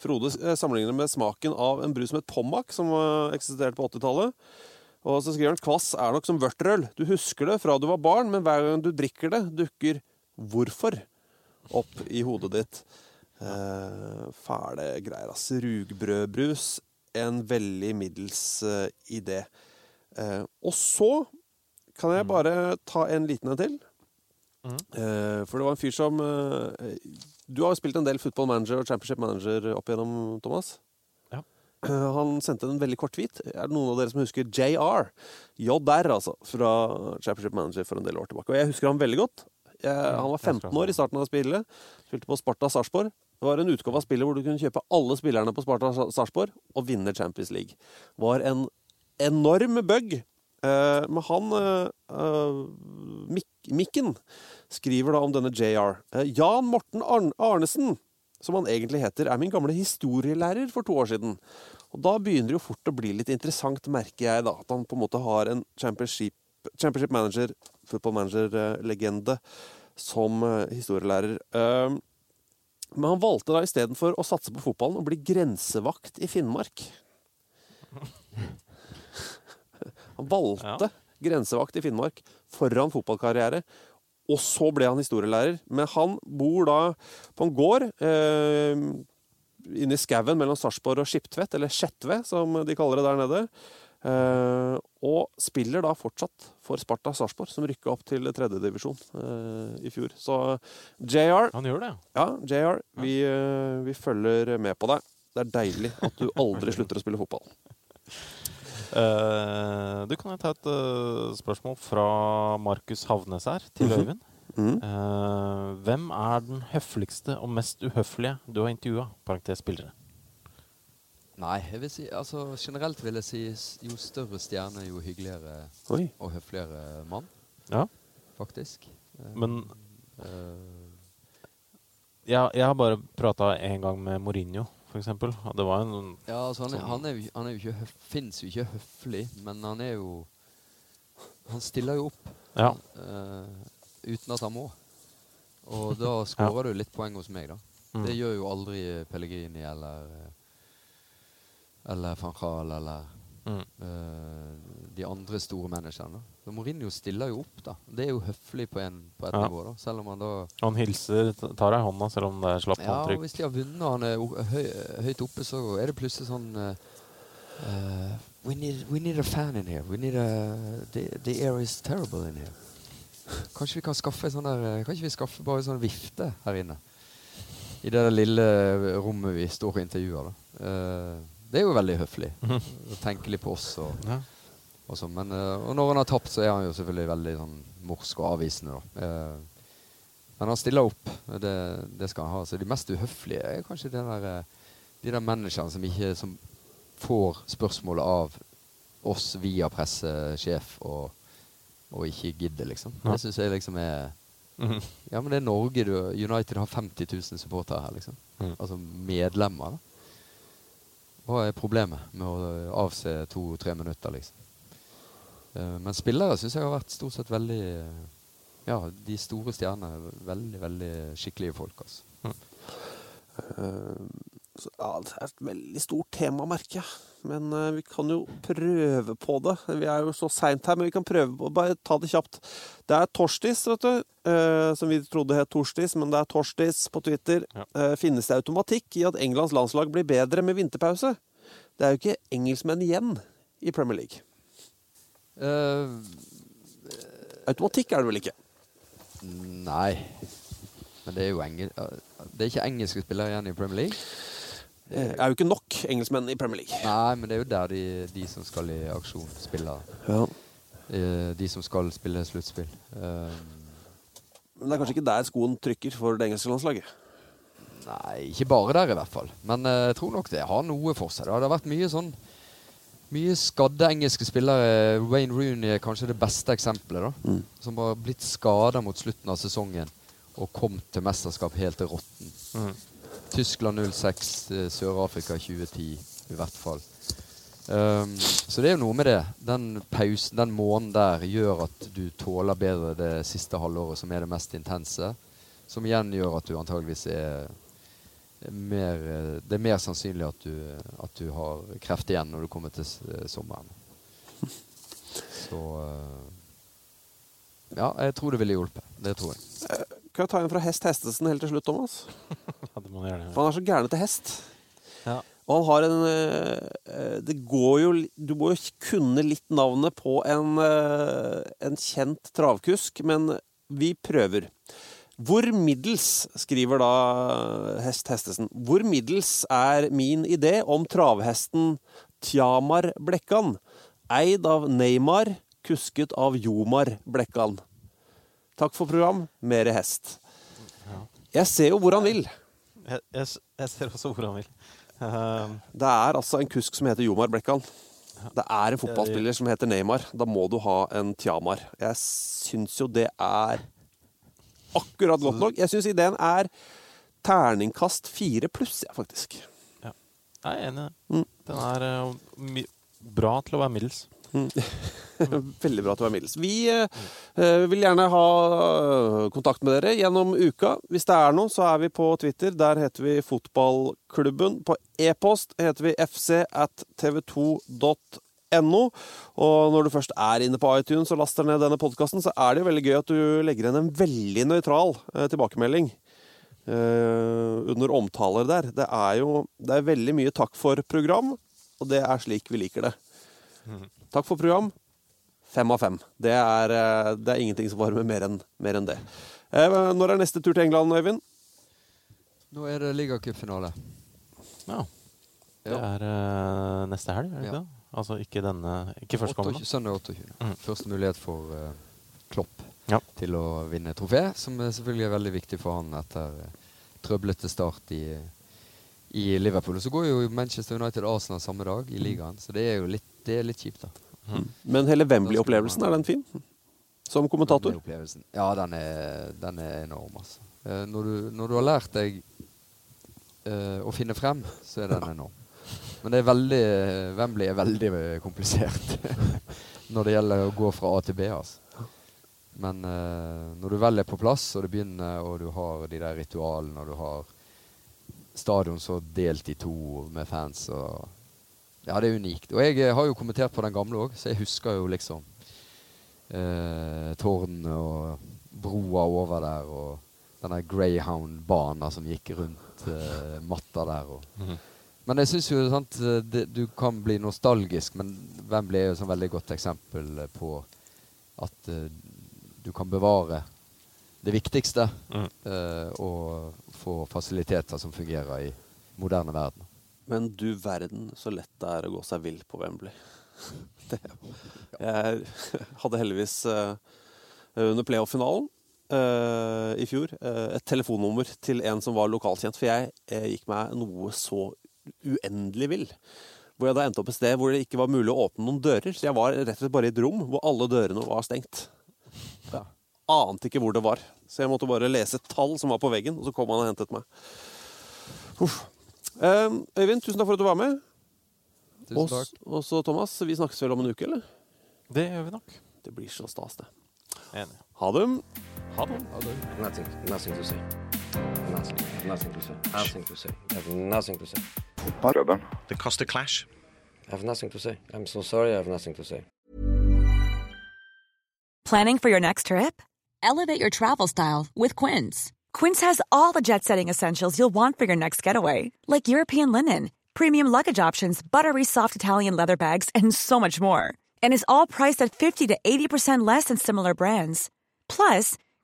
Frode eh, sammenligner med smaken av en brus som het Pommac, som eksisterte på 80-tallet. Og så skriver han kvass er nok som vørterøl. Du husker det fra du var barn, men hver gang du drikker det, dukker hvorfor. opp i hodet ditt. Eh, fæle greier, ass. Rugbrødbrus. En veldig middels eh, idé. Eh, og så kan jeg bare ta en liten en til. Eh, for det var en fyr som eh, Du har jo spilt en del Football Manager og Championship Manager opp igjennom, Thomas. Ja. Eh, Han sendte en veldig kort tweet. Er det noen av dere som husker JR? JR, altså. Fra Championship Manager for en del år tilbake. Og jeg husker han veldig godt. Jeg, han var 15 år i starten av spillet. Spilte på Sparta Sarpsborg. Det var en utgave av spillet hvor du kunne kjøpe alle spillerne på Sparta Sarpsborg og vinne Champions League. Var en enorm bug. Men han uh, Mikken skriver da om denne JR. Eh, Jan Morten Arnesen, som han egentlig heter, er min gamle historielærer for to år siden. Og da begynner det jo fort å bli litt interessant, merker jeg, da. At han på en måte har en championship, championship manager, football manager-legende, som eh, historielærer. Eh, men han valgte da istedenfor å satse på fotballen å bli grensevakt i Finnmark. *laughs* Han valgte grensevakt i Finnmark foran fotballkarriere. Og så ble han historielærer. Men han bor da på en gård eh, inne i skauen mellom Sarpsborg og Skiptvet, eller Skjetve, som de kaller det der nede. Eh, og spiller da fortsatt for Sparta Sarpsborg, som rykka opp til tredjedivisjon eh, i fjor. Så JR Han gjør det, ja. JR, vi, eh, vi følger med på deg. Det er deilig at du aldri *laughs* slutter å spille fotball. Eh, du, kan jo ta et uh, spørsmål fra Markus Havnes her, til Mhm. Øyvind? Eh, hvem er den høfligste og mest uhøflige du har intervjua? Parentes spillere. Nei, jeg vil si, altså generelt vil jeg si jo større stjerne, jo hyggeligere Oi. og høfligere mann. Ja. Faktisk. Men eh, jeg, jeg har bare prata en gang med Mourinho, eksempel. Det var en ja, altså han, er, sånn- han, er, jo- han er jo ikke fins jo ikke høflig, men han er jo Han stiller jo opp Ja. uh, uten at han må. Og da *laughs* skårer du litt poeng hos meg, da. Mm. Det gjør jo aldri Pellegrini eller eller van Kral eller Mm. uh, de andre store managerne. Så Mourinho stiller jo opp, da. Det er jo høflig på, en, på et Ja. nivå, da. Selv om han da Han hilser, tar deg i hånda selv om det er slapt Ja, håndtrykk. Ja, hvis de har vunnet og han er høy, høyt oppe, så er det plutselig sånn eh, eh, we, need, we need a fan in here. We need a, the, the air is terrible in here. *laughs* Kanskje vi kan skaffe sånn der kanskje vi skaffe bare en sånn vifte her inne? I det der lille rommet vi står og intervjuer, da. Uh, det er jo veldig høflig. Å tenke litt på oss og, Ja. Og så, Men eh, og når han har tapt, så er han jo selvfølgelig veldig sånn morsk og avvisende, da. Eh, men han stiller opp. Det, det skal han ha. Så de mest uhøflige er kanskje det der, eh, de der managerne som ikke som får spørsmålet av oss via pressesjef og, og ikke gidder, liksom. Ja. Det syns jeg liksom er Mhm. Ja, men det er Norge. Du, United har 50 000 supportere her, liksom. Mm. Altså medlemmer, da. Hva er problemet med å avse to-tre minutter, liksom? Eh, men spillere syns jeg har vært stort sett veldig Ja, de store stjernene. Veldig, veldig skikkelige folk, altså. Eh, så, ja, det er et veldig stort tema, merker jeg. Men uh, vi kan jo prøve på det. Vi er jo så seint her, men vi kan prøve på Bare ta det kjapt. Det er Torstis, vet du. Uh, som vi trodde het Torstis, men det er Torstis på Twitter. Eh, finnes det automatikk i at Englands landslag blir bedre med vinterpause? Det er jo ikke engelskmenn igjen i Premier League. Eh, Automatikk er det vel ikke? Nei. Men det er jo engel Det er ikke engelske spillere igjen i Premier League. Det er jo ikke nok engelskmenn i Premier League. Nei, men det er jo der de, de som skal i aksjon, spiller. Ja. Eh, de som skal spille sluttspill. Eh, Men det er kanskje ikke der skoen trykker for det engelske landslaget? Nei, ikke bare der i hvert fall. Men jeg tror nok det har noe for seg. Det har vært mye sånn mye skadde engelske spillere. Wayne Rooney er kanskje det beste eksempelet. da. Som har blitt skada mot slutten av sesongen og kom til mesterskap helt til råtten. Mm. Tyskland 06, eh, Sør-Afrika 2010 i hvert fall. Um, så det er jo noe med det. Den pausen, den måneden der gjør at du tåler bedre det siste halvåret, som er det mest intense. Som igjen gjør at du antageligvis er mer, eh, det er mer sannsynlig at du, at du har kreft igjen når du kommer til eh, sommeren. *laughs* Så eh, Ja, jeg tror det ville hjulpet. Det tror jeg. kan jeg ta en fra Hest Hestesen helt til slutt, Thomas? *laughs* Ja, det må du gjerne For han er så gæren til hest. Ja. Og han har en eh, Det går jo Du må jo kunne litt navnet på en, eh, en kjent travkusk, men vi prøver. Hvor middels, skriver da Hest Hestesen, hvor middels er min idé om travhesten Tjamar Blekkan, eid av Neymar, kusket av Jomar Blekkan. Takk for program. Mere hest. Jeg ser jo hvor han vil. Jeg, jeg, jeg ser også hvor han vil. Uh, Det er altså en kusk som heter Jomar Blekkan. Det er en fotballspiller som heter Neymar. Da må du ha en Tjamar. Jeg syns jo det er akkurat godt nok. Jeg syns ideen er terningkast fire pluss, ja, faktisk. jeg er enig i det. Mm. Den er eh, bra til å være middels. *laughs* Veldig bra til å være middels. Vi eh, vil gjerne ha eh, kontakt med dere gjennom uka. Hvis det er noe, så er vi på Twitter. Der heter vi Fotballklubben. På e-post heter vi fc at tv2.no. Og når du først er inne på iTunes og laster ned denne podkasten, så er det jo veldig gøy at du legger igjen en veldig nøytral eh, tilbakemelding. eh, under omtaler der. Det er jo det er veldig mye takk for program, og det er slik vi liker det. Takk for program. Fem av fem. Det er, eh, det er ingenting som varmer mer enn mer enn det. Eh, Når er neste tur til England, Øyvind? Nå er det ligacupfinale. Ja. Det er uh, neste helg, er det ikke det? Altså ikke denne Ikke førstkommende. Søndag 28. Mm. Første mulighet for uh, Klopp Ja. til å vinne trofé, som er selvfølgelig er veldig viktig for han etter uh, trøblete start i, i Liverpool. Og så går jo Manchester United Arsenal samme dag i ligaen, så det er jo litt, det er litt kjipt, da. Men hele Wembley-opplevelsen, er den fin? Som kommentator? Den. Ja, den er, den er enorm, altså. Uh, når, du, når du har lært deg eh, å finne frem, så er den *laughs* enorm. Men det er veldig Wembley er veldig komplisert *laughs* når det gjelder å gå fra A til B, altså. Men uh, når du vel er på plass, og det begynner, og du har de der ritualene, og du har stadion så delt i to med fans og Ja, det er unikt. Og jeg eh, har jo kommentert på den gamle òg, så jeg husker jo liksom uh, tårnene og broa over der, og den der Greyhound-banen som gikk rundt uh, matta der. Og. Mhm. Men jeg syns jo sant, det, du kan bli nostalgisk, men Wembley er jo et veldig godt eksempel på at uh, du kan bevare det viktigste Mm. uh, og få fasiliteter som fungerer i moderne verden. Men du verden så lett det er å gå seg vill på Wembley. *laughs* Det, jeg hadde heldigvis uh, under playoff-finalen eh, i fjor eh, et telefonnummer til en som var lokalkjent, for jeg gikk meg noe så uendelig vill. Hvor jeg da endte opp et sted hvor det ikke var mulig å åpne noen dører. Så jeg var rett og slett bare i et rom hvor alle dørene var stengt. Ja. ante ikke hvor det var, så jeg måtte bare lese et tall som var på veggen, og så kom han og hentet meg. Uff. Eh, Øyvind, tusen takk for at du var med. Tusen Og takk. Og så Thomas, vi snakkes vel om en uke, eller? Det gjør vi nok. Det blir så stas, det. Enig. Ha det. Ha det. Nothing, nothing to say. Nothing, nothing to say. Nothing to say. I have nothing to say. The Costa Clash. I have nothing to say. I'm so sorry. I have nothing to say. Planning for your next trip? Elevate your travel style with Quince. Quince has all the jet setting essentials you'll want for your next getaway, like European linen, premium luggage options, buttery soft Italian leather bags, and so much more. And is all priced at 50 to 80% less than similar brands. Plus,